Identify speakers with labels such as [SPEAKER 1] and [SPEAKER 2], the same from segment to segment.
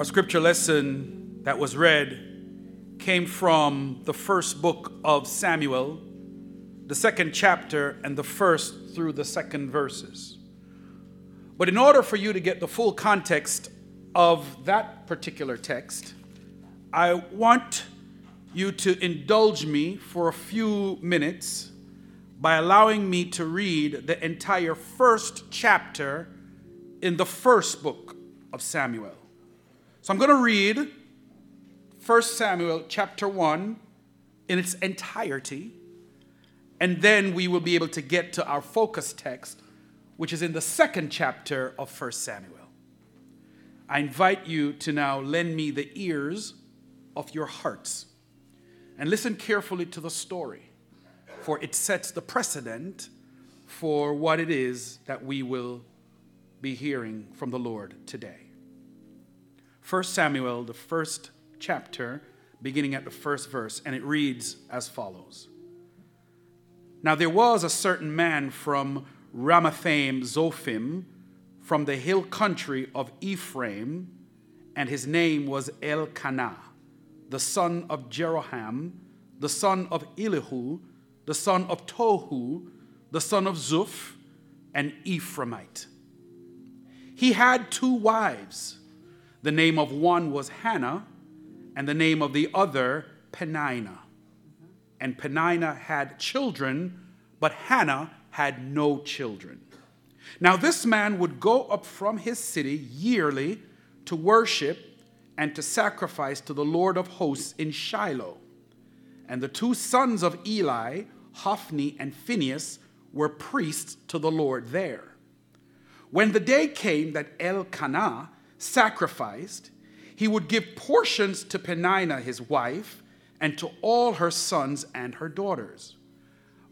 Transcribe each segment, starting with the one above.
[SPEAKER 1] Our scripture lesson that was read came from the first book of Samuel, the second chapter, and the first through the second verses. But in order for you to get the full context of that particular text, I want you to indulge me for a few minutes by allowing me to read the entire first chapter in the first book of Samuel. So I'm going to read 1 Samuel chapter 1 in its entirety, and then we will be able to get to our focus text, which is in the second chapter of 1 Samuel. I invite you to now lend me the ears of your hearts and listen carefully to the story, for it sets the precedent for what it is that we will be hearing from the Lord today. 1 Samuel, the first chapter, beginning at the first verse, and it reads as follows Now there was a certain man from Ramathaim Zophim, from the hill country of Ephraim, and his name was Elkanah, the son of Jeroham, the son of Elihu, the son of Tohu, the son of Zuph, an Ephraimite. He had two wives the name of one was Hannah, and the name of the other, Peninnah. And Peninnah had children, but Hannah had no children. Now, this man would go up from his city yearly to worship and to sacrifice to the Lord of hosts in Shiloh. And the two sons of Eli, Hophni and Phinehas, were priests to the Lord there. When the day came that Elkanah sacrificed, he would give portions to Peninnah, his wife, and to all her sons and her daughters.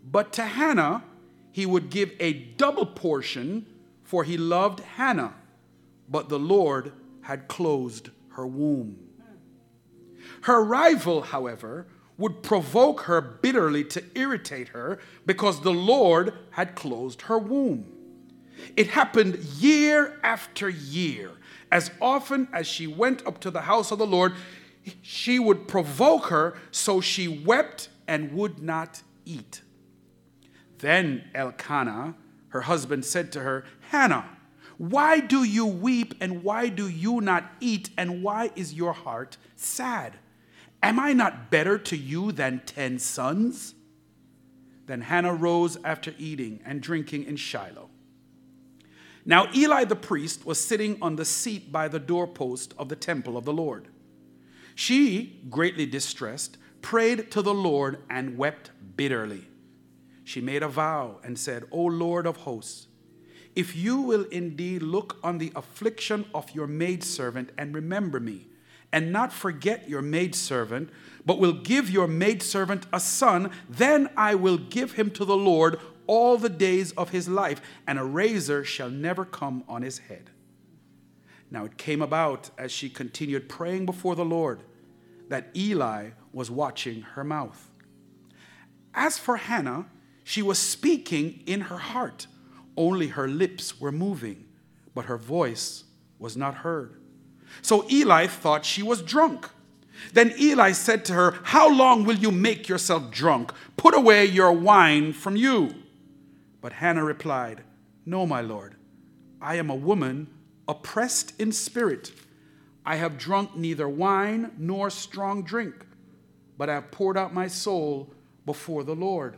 [SPEAKER 1] But to Hannah, he would give a double portion, for he loved Hannah, but the Lord had closed her womb. Her rival, however, would provoke her bitterly to irritate her because the Lord had closed her womb. It happened year after year as often as she went up to the house of the Lord, she would provoke her, so she wept and would not eat. Then Elkanah, her husband, said to her, Hannah, why do you weep and why do you not eat and why is your heart sad? Am I not better to you than ten sons? Then Hannah rose after eating and drinking in Shiloh. Now Eli the priest was sitting on the seat by the doorpost of the temple of the Lord. She, greatly distressed, prayed to the Lord and wept bitterly. She made a vow and said, O Lord of hosts, if you will indeed look on the affliction of your maidservant and remember me, and not forget your maidservant, but will give your maidservant a son, then I will give him to the Lord all the days of his life, and a razor shall never come on his head. Now it came about as she continued praying before the Lord that Eli was watching her mouth. As for Hannah, she was speaking in her heart, only her lips were moving, but her voice was not heard. So Eli thought she was drunk. Then Eli said to her, How long will you make yourself drunk? Put away your wine from you. But Hannah replied, No, my lord, I am a woman oppressed in spirit. I have drunk neither wine nor strong drink, but I have poured out my soul before the Lord.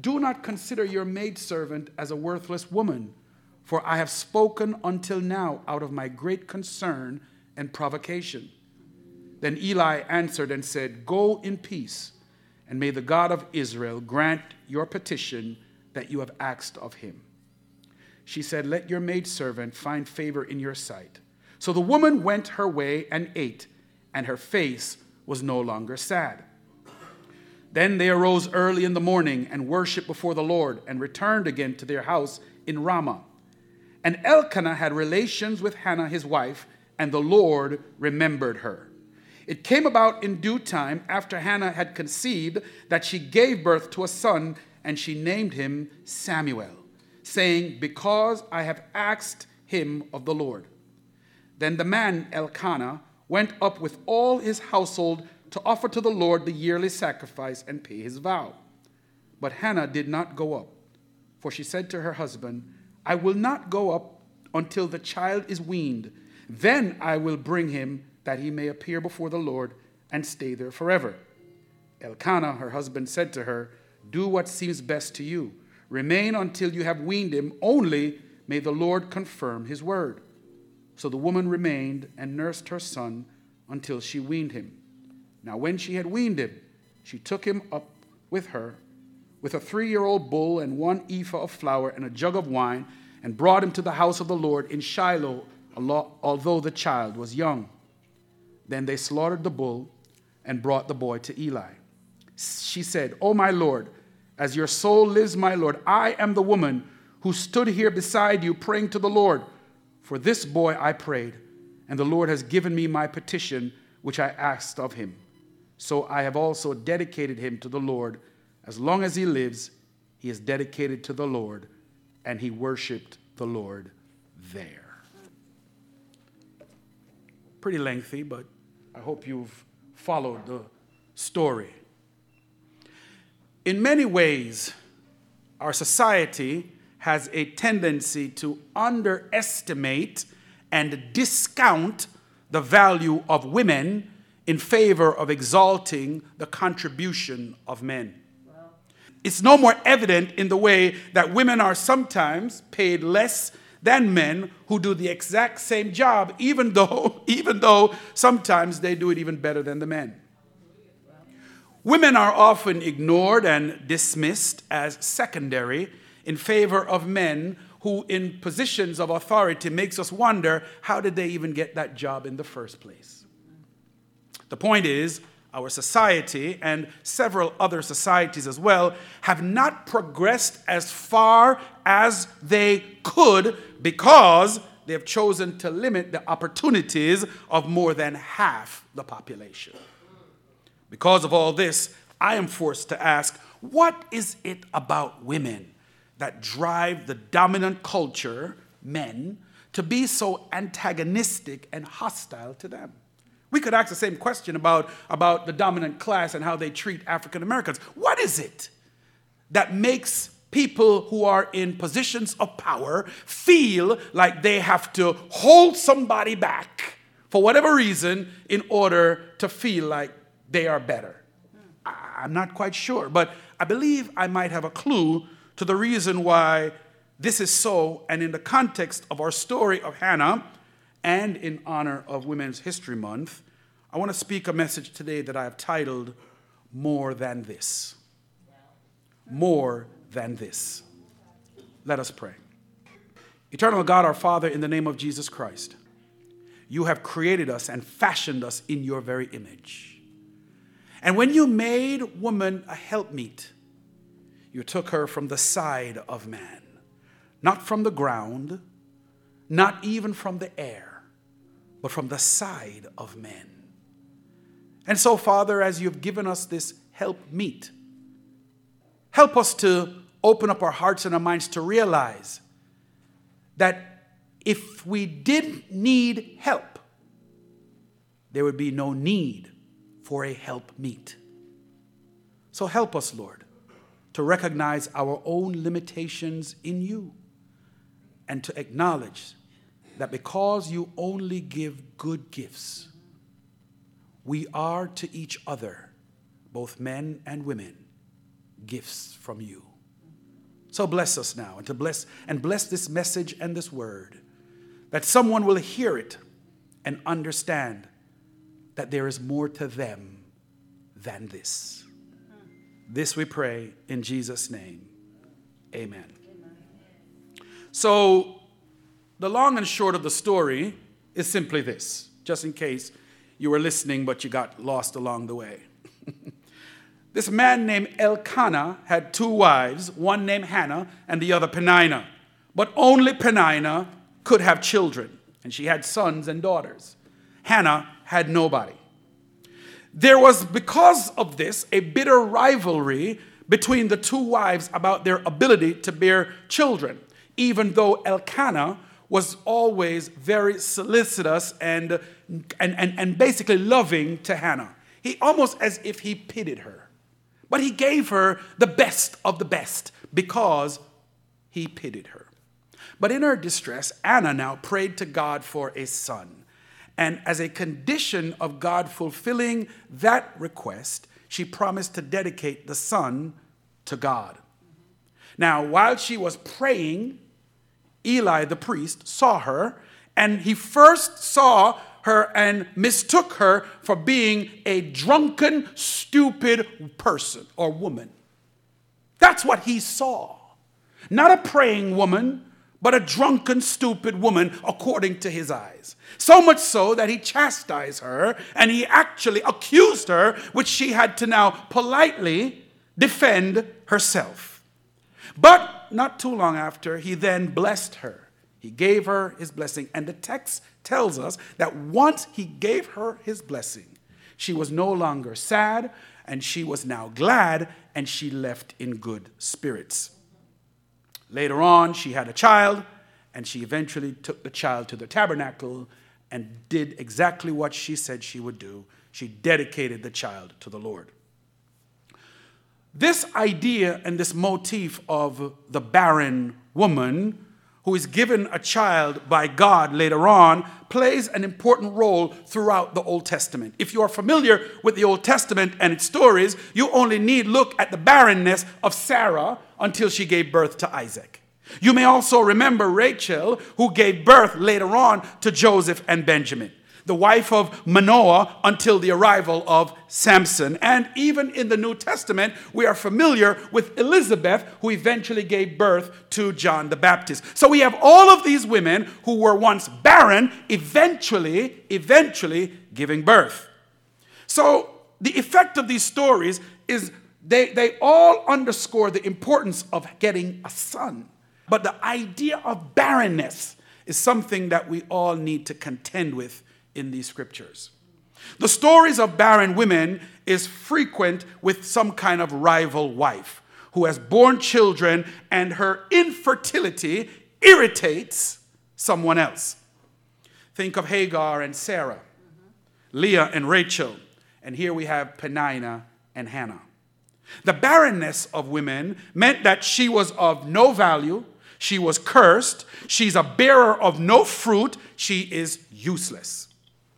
[SPEAKER 1] Do not consider your maidservant as a worthless woman, for I have spoken until now out of my great concern and provocation. Then Eli answered and said, Go in peace, and may the God of Israel grant your petition that you have asked of him. She said, Let your maidservant find favor in your sight. So the woman went her way and ate, and her face was no longer sad. Then they arose early in the morning and worshiped before the Lord, and returned again to their house in Ramah. And Elkanah had relations with Hannah his wife, and the Lord remembered her. It came about in due time, after Hannah had conceived, that she gave birth to a son and she named him Samuel, saying, Because I have asked him of the Lord. Then the man Elkanah went up with all his household to offer to the Lord the yearly sacrifice and pay his vow. But Hannah did not go up, for she said to her husband, I will not go up until the child is weaned. Then I will bring him that he may appear before the Lord and stay there forever. Elkanah, her husband, said to her, Do what seems best to you. Remain until you have weaned him, only may the Lord confirm his word. So the woman remained and nursed her son until she weaned him. Now, when she had weaned him, she took him up with her with a three year old bull and one ephah of flour and a jug of wine and brought him to the house of the Lord in Shiloh, although the child was young. Then they slaughtered the bull and brought the boy to Eli. She said, O my Lord, as your soul lives, my Lord, I am the woman who stood here beside you praying to the Lord. For this boy I prayed, and the Lord has given me my petition which I asked of him. So I have also dedicated him to the Lord. As long as he lives, he is dedicated to the Lord and he worshiped the Lord there. Pretty lengthy, but I hope you've followed the story. In many ways, our society has a tendency to underestimate and discount the value of women in favor of exalting the contribution of men it's no more evident in the way that women are sometimes paid less than men who do the exact same job, even though, even though sometimes they do it even better than the men. Women are often ignored and dismissed as secondary in favor of men who, in positions of authority, makes us wonder how did they even get that job in the first place? The point is, our society and several other societies as well have not progressed as far as they could because they have chosen to limit the opportunities of more than half the population. Because of all this, I am forced to ask what is it about women that drive the dominant culture, men, to be so antagonistic and hostile to them? We could ask the same question about, about the dominant class and how they treat African Americans. What is it that makes people who are in positions of power feel like they have to hold somebody back for whatever reason in order to feel like they are better? I'm not quite sure, but I believe I might have a clue to the reason why this is so. And in the context of our story of Hannah, and in honor of Women's History Month, I want to speak a message today that I have titled More Than This. More Than This. Let us pray. Eternal God, our Father, in the name of Jesus Christ, you have created us and fashioned us in your very image. And when you made woman a helpmeet, you took her from the side of man, not from the ground, not even from the air, but from the side of men. And so, Father, as you've given us this help meet, help us to open up our hearts and our minds to realize that if we didn't need help, there would be no need for a help meet. So help us, Lord, to recognize our own limitations in you and to acknowledge that because you only give good gifts, we are to each other, both men and women, gifts from you. So bless us now and to bless and bless this message and this word that someone will hear it and understand that there is more to them than this. This we pray in Jesus name. Amen. So the long and short of the story is simply this, just in case you were listening, but you got lost along the way. this man named Elkanah had two wives, one named Hannah and the other Peninnah. But only Peninnah could have children, and she had sons and daughters. Hannah had nobody. There was, because of this, a bitter rivalry between the two wives about their ability to bear children, even though Elkanah was always very solicitous and, and, and, and basically loving to Hannah. He almost as if he pitied her. But he gave her the best of the best because he pitied her. But in her distress, Anna now prayed to God for a son. And as a condition of God fulfilling that request, she promised to dedicate the son to God. Now, while she was praying, Eli the priest saw her, and he first saw her and mistook her for being a drunken, stupid person or woman. That's what he saw. Not a praying woman, but a drunken, stupid woman, according to his eyes. So much so that he chastised her and he actually accused her, which she had to now politely defend herself. But not too long after, he then blessed her. He gave her his blessing. And the text tells us that once he gave her his blessing, she was no longer sad and she was now glad and she left in good spirits. Later on, she had a child and she eventually took the child to the tabernacle and did exactly what she said she would do. She dedicated the child to the Lord. This idea and this motif of the barren woman who is given a child by God later on plays an important role throughout the Old Testament. If you are familiar with the Old Testament and its stories, you only need look at the barrenness of Sarah until she gave birth to Isaac. You may also remember Rachel, who gave birth later on to Joseph and Benjamin the wife of Manoah until the arrival of Samson. And even in the New Testament, we are familiar with Elizabeth, who eventually gave birth to John the Baptist. So we have all of these women who were once barren, eventually, eventually giving birth. So the effect of these stories is they, they all underscore the importance of getting a son. But the idea of barrenness is something that we all need to contend with in these scriptures. The stories of barren women is frequent with some kind of rival wife who has borne children and her infertility irritates someone else. Think of Hagar and Sarah, Leah and Rachel, and here we have Peninnah and Hannah. The barrenness of women meant that she was of no value, she was cursed, she's a bearer of no fruit, she is useless.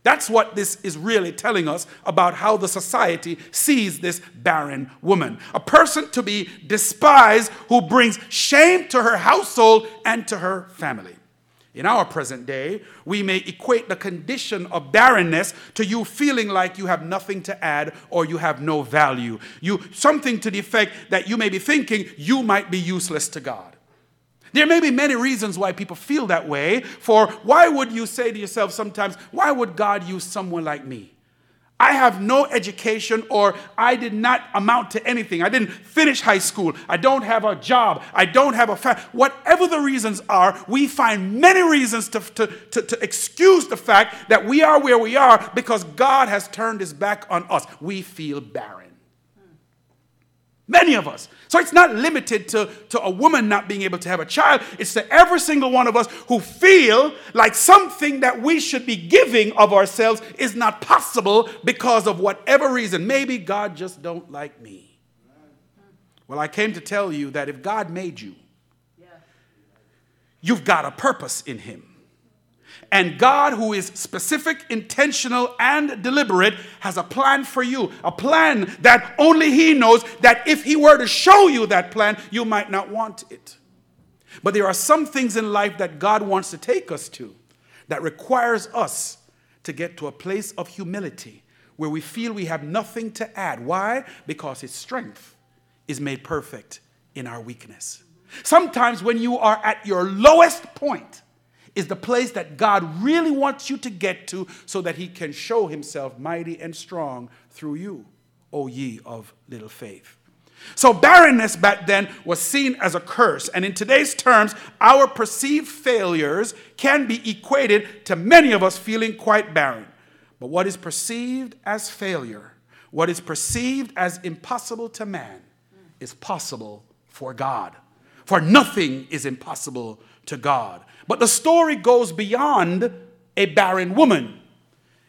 [SPEAKER 1] That's what this is really telling us about how the society sees this barren woman. A person to be despised who brings shame to her household and to her family. In our present day, we may equate the condition of barrenness to you feeling like you have nothing to add or you have no value. You something to the effect that you may be thinking you might be useless to God. There may be many reasons why people feel that way. For why would you say to yourself sometimes, why would God use someone like me? I have no education or I did not amount to anything. I didn't finish high school. I don't have a job. I don't have a family. Whatever the reasons are, we find many reasons to, to, to, to excuse the fact that we are where we are because God has turned his back on us. We feel barren. Many of us. So it's not limited to, to a woman not being able to have a child. It's to every single one of us who feel like something that we should be giving of ourselves is not possible because of whatever reason. Maybe God just don't like me. Well, I came to tell you that if God made you, you've got a purpose in him. And God, who is specific, intentional, and deliberate, has a plan for you. A plan that only He knows that if He were to show you that plan, you might not want it. But there are some things in life that God wants to take us to that requires us to get to a place of humility where we feel we have nothing to add. Why? Because His strength is made perfect in our weakness. Sometimes when you are at your lowest point, is the place that God really wants you to get to so that he can show himself mighty and strong through you, O ye of little faith. So, barrenness back then was seen as a curse. And in today's terms, our perceived failures can be equated to many of us feeling quite barren. But what is perceived as failure, what is perceived as impossible to man, is possible for God. For nothing is impossible to God. But the story goes beyond a barren woman,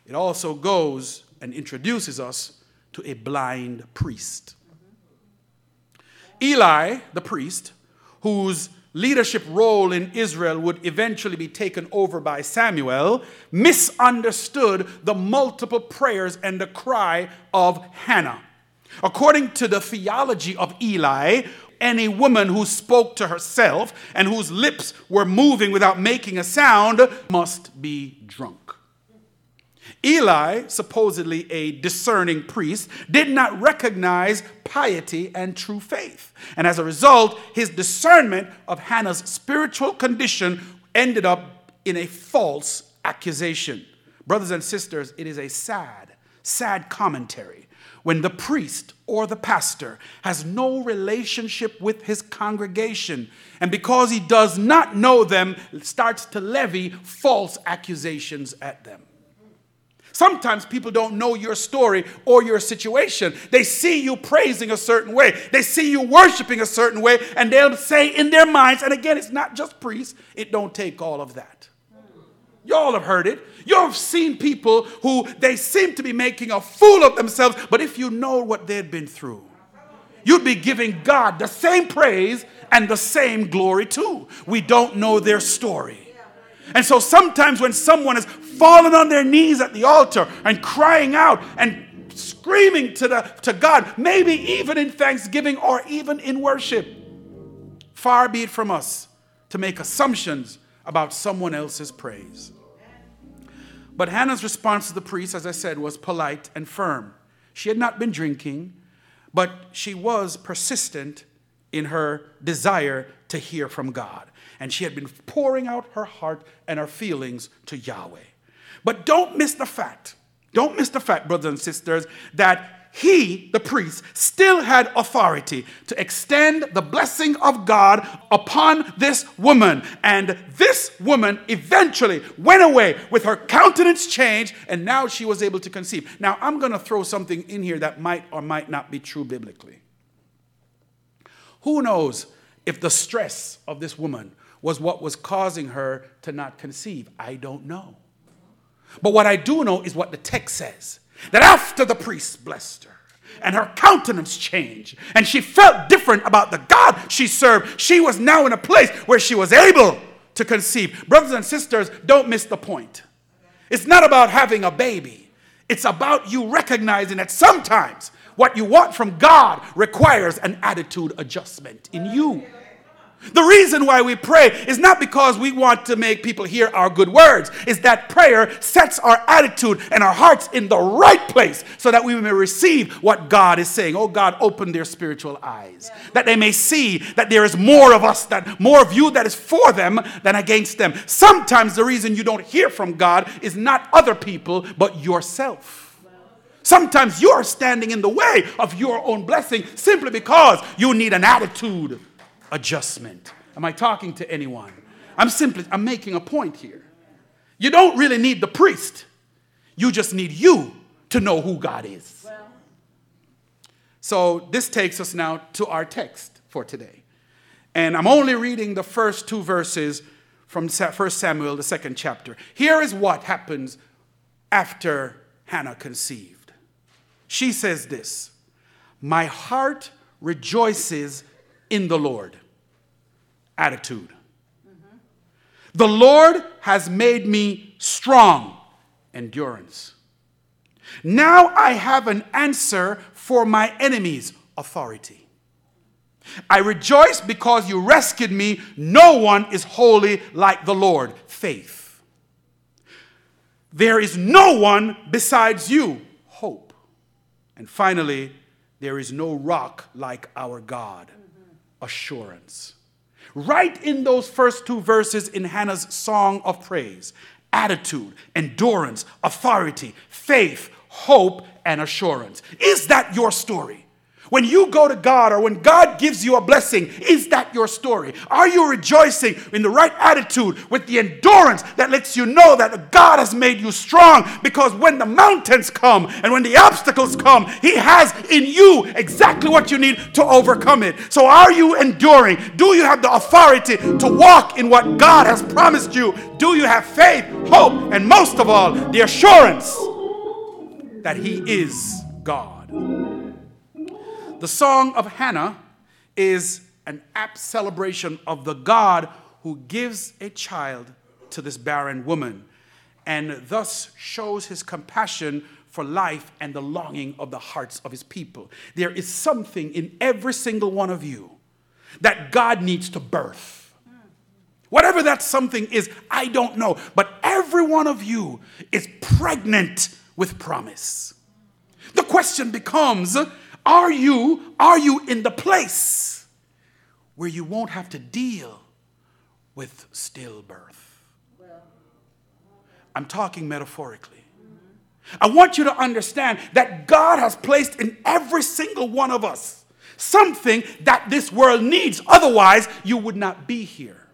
[SPEAKER 1] it also goes and introduces us to a blind priest. Eli, the priest, whose leadership role in Israel would eventually be taken over by Samuel, misunderstood the multiple prayers and the cry of Hannah. According to the theology of Eli, any woman who spoke to herself and whose lips were moving without making a sound must be drunk. Eli, supposedly a discerning priest, did not recognize piety and true faith. And as a result, his discernment of Hannah's spiritual condition ended up in a false accusation. Brothers and sisters, it is a sad, sad commentary when the priest or the pastor has no relationship with his congregation and because he does not know them starts to levy false accusations at them Sometimes people don't know your story or your situation. They see you praising a certain way, they see you worshiping a certain way, and they'll say in their minds, and again, it's not just priests, it don't take all of that. Y'all have heard it. You've seen people who they seem to be making a fool of themselves, but if you know what they'd been through, you'd be giving God the same praise and the same glory too. We don't know their story. And so sometimes when someone is falling on their knees at the altar and crying out and screaming to, the, to God, maybe even in thanksgiving or even in worship, far be it from us to make assumptions about someone else's praise. But Hannah's response to the priest, as I said, was polite and firm. She had not been drinking, but she was persistent in her desire to hear from God and she had been pouring out her heart and her feelings to Yahweh. But don't miss the fact, don't miss the fact, brothers and sisters, that he, the priest, still had authority to extend the blessing of God upon this woman. And this woman eventually went away with her countenance changed, and now she was able to conceive. Now, I'm going to throw something in here that might or might not be true biblically. Who knows if the stress of this woman was what was causing her to not conceive. I don't know. But what I do know is what the text says that after the priest blessed her, and her countenance changed, and she felt different about the God she served, she was now in a place where she was able to conceive. Brothers and sisters, don't miss the point. It's not about having a baby, it's about you recognizing that sometimes what you want from God requires an attitude adjustment in you. The reason why we pray is not because we want to make people hear our good words, is that prayer sets our attitude and our hearts in the right place so that we may receive what God is saying. Oh God, open their spiritual eyes that they may see that there is more of us, that more of you that is for them than against them. Sometimes the reason you don't hear from God is not other people, but yourself. Sometimes you're standing in the way of your own blessing simply because you need an attitude adjustment. Am I talking to anyone? I'm simply I'm making a point here. You don't really need the priest. You just need you to know who God is. So this takes us now to our text for today. And I'm only reading the first two verses from 1 Samuel, the second chapter. Here is what happens after Hannah conceived. She says this My heart rejoices in the Lord. Attitude. The Lord has made me strong. Endurance. Now I have an answer for my enemies. Authority. I rejoice because you rescued me. No one is holy like the Lord. Faith. There is no one besides you. Hope. And finally, there is no rock like our God assurance. Right in those first two verses in Hannah's song of praise attitude, endurance, authority, faith, hope, and assurance. Is that your story? When you go to God or when God gives you a blessing, is that your story? Are you rejoicing in the right attitude with the endurance that lets you know that God has made you strong? Because when the mountains come and when the obstacles come, He has in you exactly what you need to overcome it. So are you enduring? Do you have the authority to walk in what God has promised you? Do you have faith, hope, and most of all, the assurance that He is God? The Song of Hannah is an apt celebration of the God who gives a child to this barren woman and thus shows his compassion for life and the longing of the hearts of his people. There is something in every single one of you that God needs to birth. Whatever that something is, I don't know. But every one of you is pregnant with promise. The question becomes are you, are you in the place where you won't have to deal with stillbirth? I'm talking metaphorically. I want you to understand that God has placed in every single one of us something that this world needs. Otherwise, you would not be here.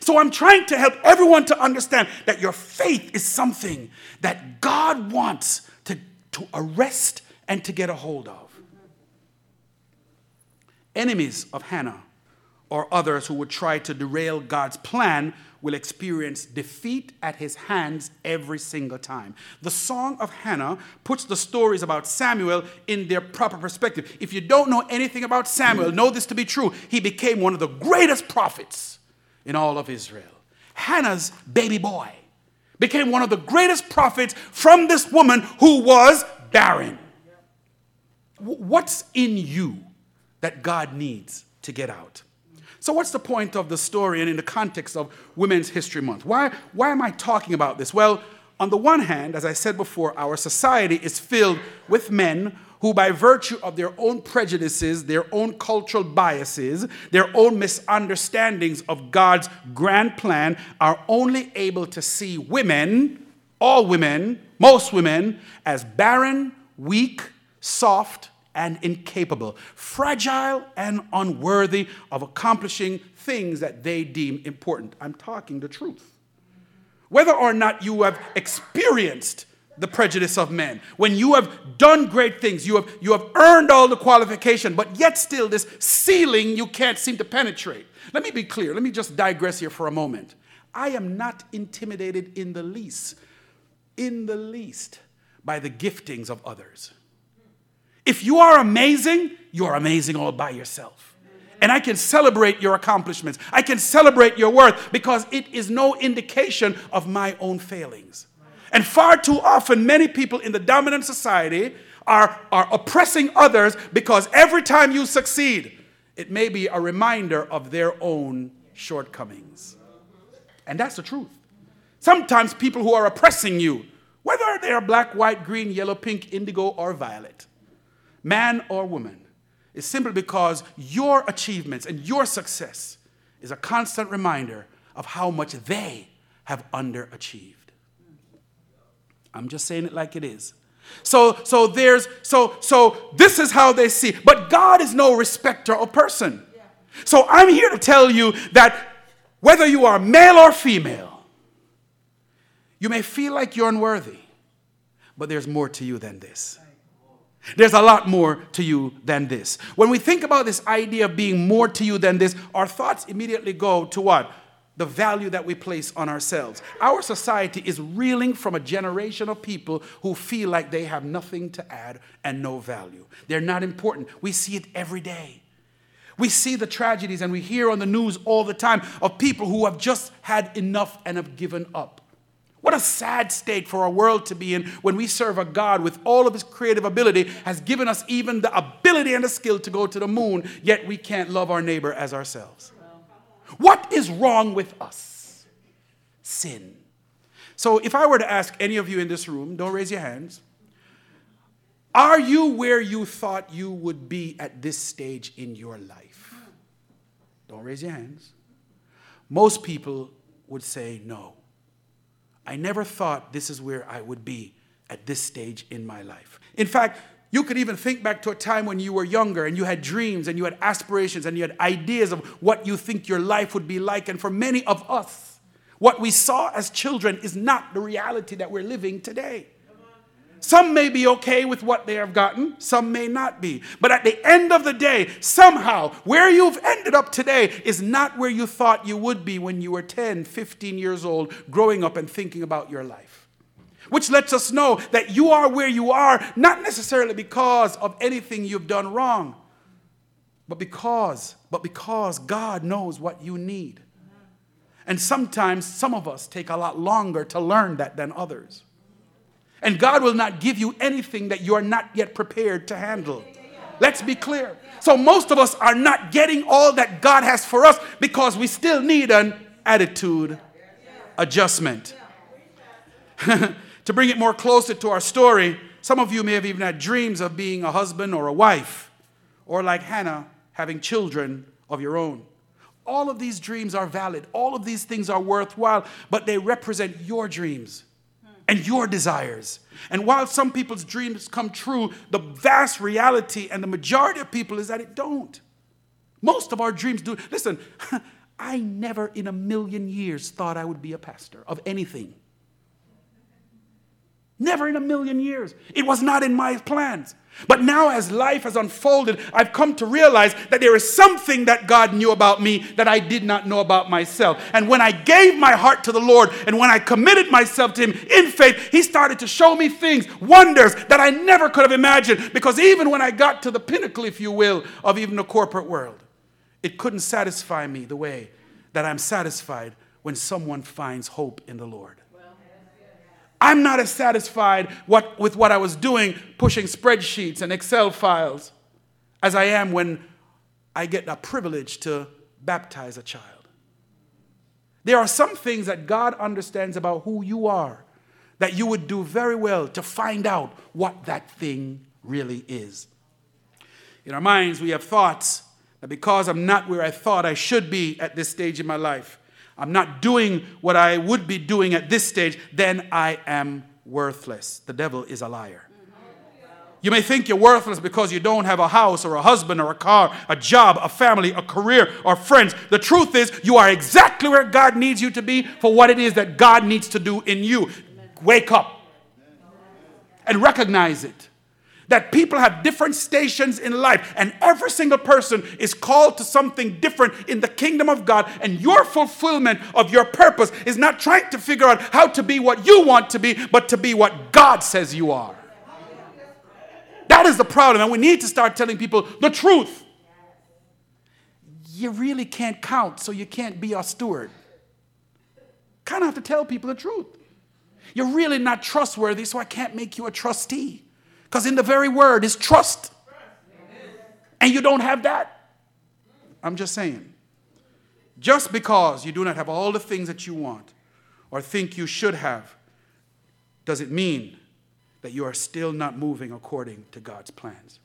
[SPEAKER 1] So I'm trying to help everyone to understand that your faith is something that God wants to, to arrest and to get a hold of. Enemies of Hannah or others who would try to derail God's plan will experience defeat at his hands every single time. The Song of Hannah puts the stories about Samuel in their proper perspective. If you don't know anything about Samuel, know this to be true. He became one of the greatest prophets in all of Israel. Hannah's baby boy became one of the greatest prophets from this woman who was barren. What's in you that God needs to get out? So, what's the point of the story and in the context of Women's History Month? Why, why am I talking about this? Well, on the one hand, as I said before, our society is filled with men who, by virtue of their own prejudices, their own cultural biases, their own misunderstandings of God's grand plan, are only able to see women, all women, most women, as barren, weak, soft, and incapable, fragile and unworthy of accomplishing things that they deem important. I'm talking the truth. Whether or not you have experienced the prejudice of men, when you have done great things, you have, you have earned all the qualification, but yet still this ceiling you can't seem to penetrate. Let me be clear. Let me just digress here for a moment. I am not intimidated in the least, in the least, by the giftings of others. If you are amazing, you are amazing all by yourself. And I can celebrate your accomplishments. I can celebrate your worth because it is no indication of my own failings. And far too often, many people in the dominant society are, are oppressing others because every time you succeed, it may be a reminder of their own shortcomings. And that's the truth. Sometimes people who are oppressing you, whether they are black, white, green, yellow, pink, indigo, or violet, man or woman, is simply because your achievements and your success is a constant reminder of how much they have underachieved. I'm just saying it like it is. So, so there's so so this is how they see. But God is no respecter of person. So I'm here to tell you that whether you are male or female, you may feel like you're unworthy, but there's more to you than this. There's a lot more to you than this. When we think about this idea of being more to you than this, our thoughts immediately go to what? The value that we place on ourselves. Our society is reeling from a generation of people who feel like they have nothing to add and no value. They're not important. We see it every day. We see the tragedies and we hear on the news all the time of people who have just had enough and have given up. What a sad state for our world to be in when we serve a God with all of his creative ability, has given us even the ability and the skill to go to the moon, yet we can't love our neighbor as ourselves. What is wrong with us? Sin. So if I were to ask any of you in this room, don't raise your hands, are you where you thought you would be at this stage in your life? Don't raise your hands. Most people would say no. I never thought this is where I would be at this stage in my life. In fact, You could even think back to a time when you were younger and you had dreams and you had aspirations and you had ideas of what you think your life would be like. And for many of us, what we saw as children is not the reality that we're living today. Some may be okay with what they have gotten, some may not be. But at the end of the day, somehow, where you've ended up today is not where you thought you would be when you were 10, 15 years old, growing up and thinking about your life. Which lets us know that you are where you are, not necessarily because of anything you've done wrong, but because, but because God knows what you need. And sometimes some of us take a lot longer to learn that than others. And God will not give you anything that you are not yet prepared to handle. Let's be clear. So, most of us are not getting all that God has for us because we still need an attitude adjustment. to bring it more closer to our story, some of you may have even had dreams of being a husband or a wife, or like Hannah, having children of your own. All of these dreams are valid, all of these things are worthwhile, but they represent your dreams and your desires. And while some people's dreams come true, the vast reality and the majority of people is that it don't. Most of our dreams do. Listen, I never in a million years thought I would be a pastor of anything. Never in a million years. It was not in my plans. But now, as life has unfolded, I've come to realize that there is something that God knew about me that I did not know about myself. And when I gave my heart to the Lord and when I committed myself to Him in faith, He started to show me things, wonders that I never could have imagined. Because even when I got to the pinnacle, if you will, of even the corporate world, it couldn't satisfy me the way that I'm satisfied when someone finds hope in the Lord. I'm not as satisfied what, with what I was doing, pushing spreadsheets and Excel files, as I am when I get the privilege to baptize a child. There are some things that God understands about who you are that you would do very well to find out what that thing really is. In our minds, we have thoughts that because I'm not where I thought I should be at this stage in my life, I'm not doing what I would be doing at this stage, then I am worthless. The devil is a liar. You may think you're worthless because you don't have a house or a husband or a car, a job, a family, a career, or friends. The truth is, you are exactly where God needs you to be for what it is that God needs to do in you. Wake up and recognize it that people have different stations in life, and every single person is called to something different in the kingdom of God. And your fulfillment of your purpose is not trying to figure out how to be what you want to be, but to be what God says you are. That is the problem, and we need to start telling people the truth. You really can't count, so you can't be a steward. Kind of have to tell people the truth. You're really not trustworthy, so I can't make you a trustee. Because in the very word is trust. And you don't have that. I'm just saying. Just because you do not have all the things that you want or think you should have, does it mean that you are still not moving according to God's plans?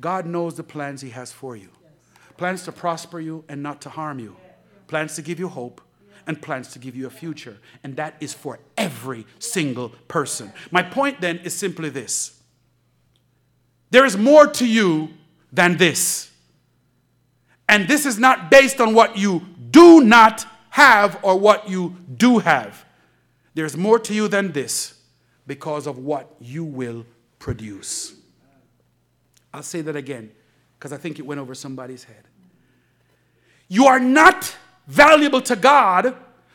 [SPEAKER 1] God knows the plans He has for you plans to prosper you and not to harm you, plans to give you hope and plans to give you a future. And that is for every single person. My point then is simply this there is more to you than this. And this is not based on what you do not have or what you do have. There's more to you than this because of what you will produce. I'll say that again because I think it went over somebody's head. You are not valuable to God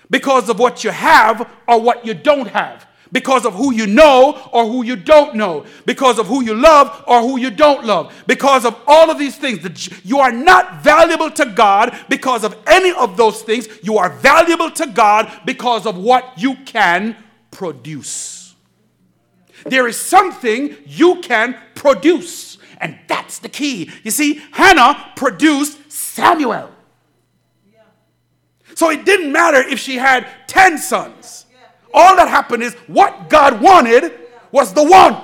[SPEAKER 1] because of what you have or what you don't have because of who you know or who you don't know, because of who you love or who you don't love, because of all of these things. You are not valuable to God because of any of those things. You are valuable to God because of what you can produce. There is something you can produce, and that's the key. You see, Hannah produced Samuel. So it didn't matter if she had 10 sons. All that happened is what God wanted was the one.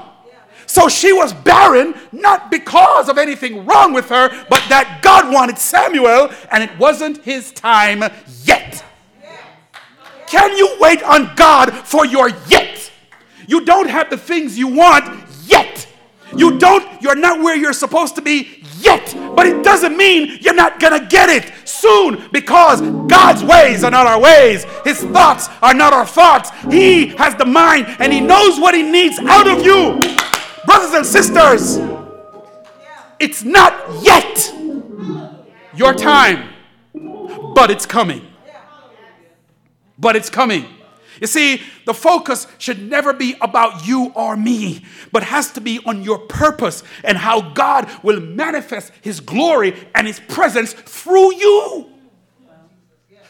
[SPEAKER 1] So she was barren, not because of anything wrong with her, but that God wanted Samuel and it wasn't his time yet. Can you wait on God for your yet? You don't have the things you want yet. You don't, you're not where you're supposed to be yet, but it doesn't mean you're not gonna get it soon because God's ways are not our ways. His thoughts are not our thoughts. He has the mind and He knows what He needs out of you. Brothers and sisters, it's not yet your time, but it's coming. But it's coming. You see, the focus should never be about you or me, but has to be on your purpose and how God will manifest His glory and His presence through you.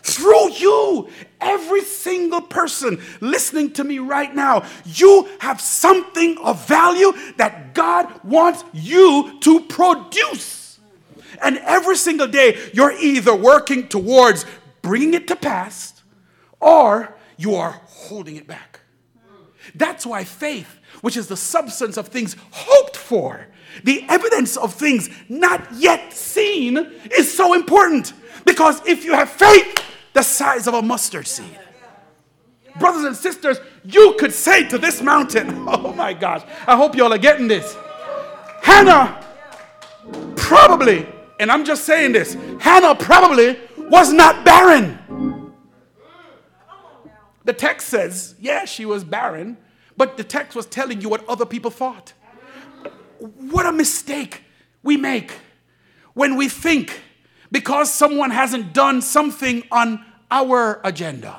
[SPEAKER 1] Through you, every single person listening to me right now, you have something of value that God wants you to produce. And every single day, you're either working towards bringing it to pass or you are holding it back. That's why faith, which is the substance of things hoped for, the evidence of things not yet seen, is so important. Because if you have faith the size of a mustard seed, brothers and sisters, you could say to this mountain, Oh my gosh, I hope y'all are getting this. Hannah probably, and I'm just saying this, Hannah probably was not barren. The text says, yeah, she was barren, but the text was telling you what other people thought. What a mistake we make when we think because someone hasn't done something on our agenda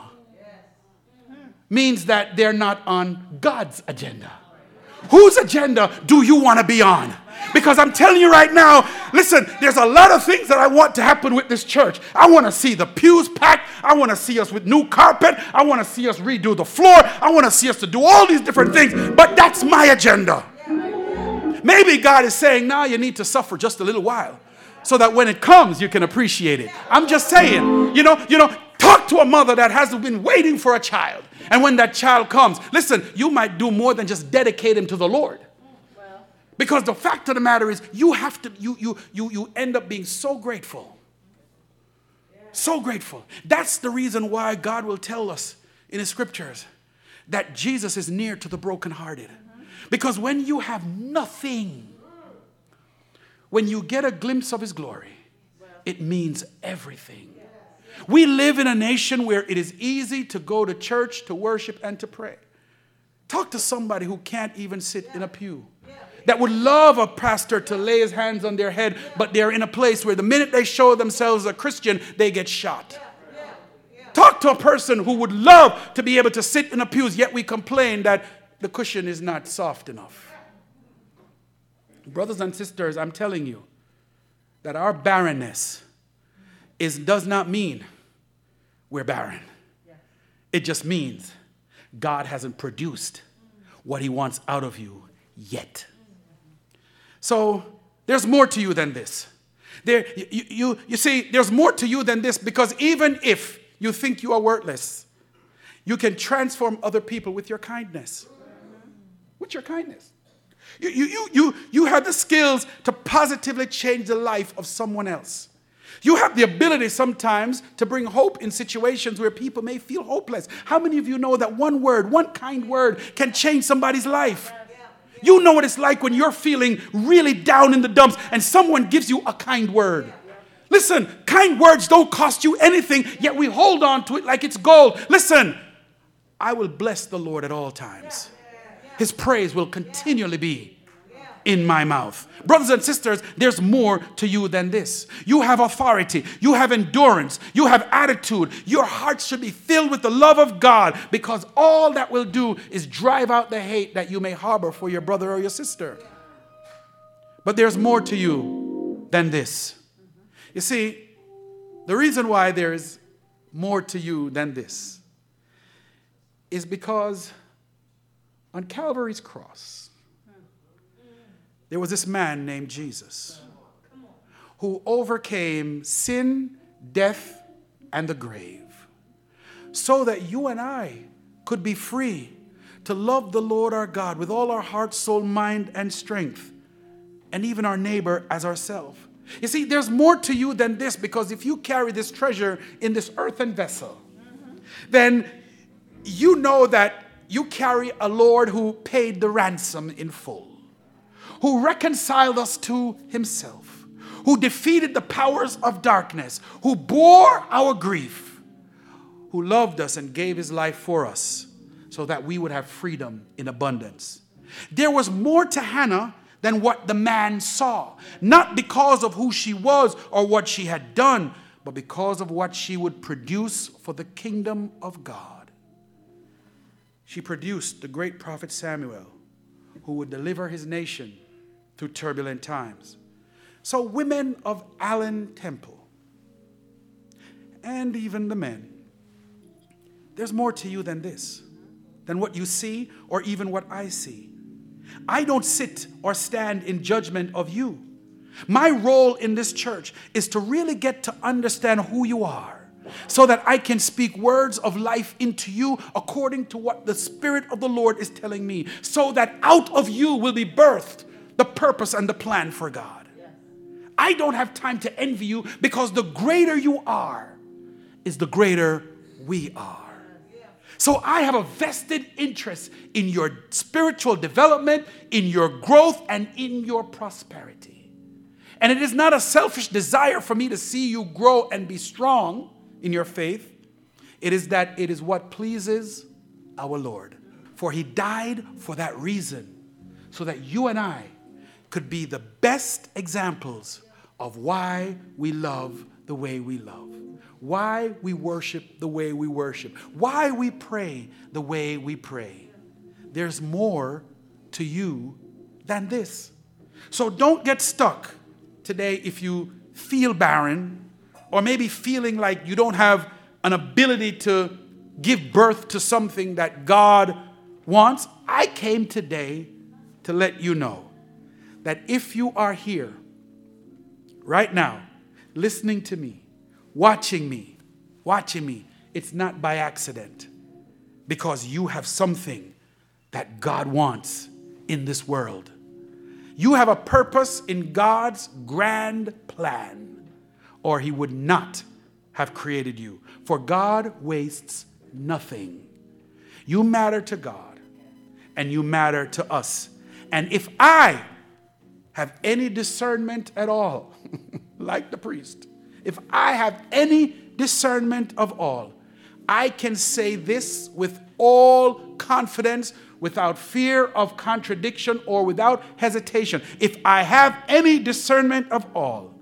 [SPEAKER 1] means that they're not on God's agenda. Whose agenda do you want to be on? Because I'm telling you right now, listen, there's a lot of things that I want to happen with this church. I want to see the pews packed. I want to see us with new carpet. I want to see us redo the floor. I want to see us to do all these different things. But that's my agenda. Maybe God is saying, now you need to suffer just a little while so that when it comes, you can appreciate it. I'm just saying, you know, you know, talk to a mother that has been waiting for a child. And when that child comes, listen, you might do more than just dedicate him to the Lord. Because the fact of the matter is, you have to, you, you, you, you end up being so grateful. So grateful. That's the reason why God will tell us in His scriptures that Jesus is near to the brokenhearted. Because when you have nothing, when you get a glimpse of His glory, it means everything. We live in a nation where it is easy to go to church, to worship, and to pray. Talk to somebody who can't even sit in a pew that would love a pastor to lay his hands on their head, but they're in a place where the minute they show themselves a Christian, they get shot. Talk to a person who would love to be able to sit in a pew, yet we complain that the cushion is not soft enough. Brothers and sisters, I'm telling you that our barrenness is, does not mean we're barren. It just means God hasn't produced what He wants out of you yet. So there's more to you than this. There, you, you, you see, there's more to you than this because even if you think you are worthless, you can transform other people with your kindness. With your kindness. You, you, you, you, you have the skills to positively change the life of someone else. You have the ability sometimes to bring hope in situations where people may feel hopeless. How many of you know that one word, one kind word, can change somebody's life? You know what it's like when you're feeling really down in the dumps and someone gives you a kind word. Listen, kind words don't cost you anything, yet we hold on to it like it's gold. Listen, I will bless the Lord at all times. His praise will continually be in my mouth. Brothers and sisters, there's more to you than this. You have authority, you have endurance, you have attitude. Your heart should be filled with the love of God because all that will do is drive out the hate that you may harbor for your brother or your sister. But there's more to you than this. You see, the reason why there's more to you than this is because on Calvary's cross, there was this man named Jesus who overcame sin, death, and the grave so that you and I could be free to love the Lord our God with all our heart, soul, mind, and strength, and even our neighbor as ourselves. You see, there's more to you than this because if you carry this treasure in this earthen vessel, then you know that you carry a Lord who paid the ransom in full who reconciled us to himself, who defeated the powers of darkness, who bore our grief, who loved us and gave his life for us so that we would have freedom in abundance. There was more to Hannah than what the man saw, not because of who she was or what she had done, but because of what she would produce for the kingdom of God. She produced the great prophet Samuel, who would deliver his nation through turbulent times. So, women of Allen Temple, and even the men, there's more to you than this, than what you see or even what I see. I don't sit or stand in judgment of you. My role in this church is to really get to understand who you are so that I can speak words of life into you according to what the Spirit of the Lord is telling me, so that out of you will be birthed the purpose and the plan for God. I don't have time to envy you because the greater you are is the greater we are. So I have a vested interest in your spiritual development, in your growth, and in your prosperity. And it is not a selfish desire for me to see you grow and be strong in your faith. It is that it is what pleases our Lord. For he died for that reason, so that you and I could be the best examples of why we love the way we love why we worship the way we worship, why we pray the way we pray. There's more to you than this. So don't get stuck today if you feel barren or maybe feeling like you don't have an ability to give birth to something that God wants. I came today to let you know that if you are here right now listening to me, watching me, watching me, it's not by accident because you have something that God wants in this world. You have a purpose in God's grand plan, or He would not have created you. For God wastes nothing. You matter to God, and you matter to us. And if I have any discernment at all, like the priest, if I have any discernment of all, I can say this with all confidence, without fear of contradiction or without hesitation. If I have any discernment of all,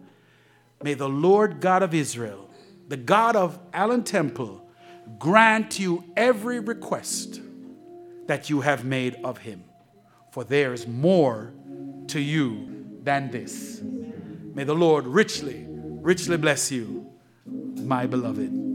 [SPEAKER 1] may the Lord God of Israel, the God of Allen Temple, grant you every request that you have made of him. For there is more to you than this. May the Lord richly richly bless you, my beloved.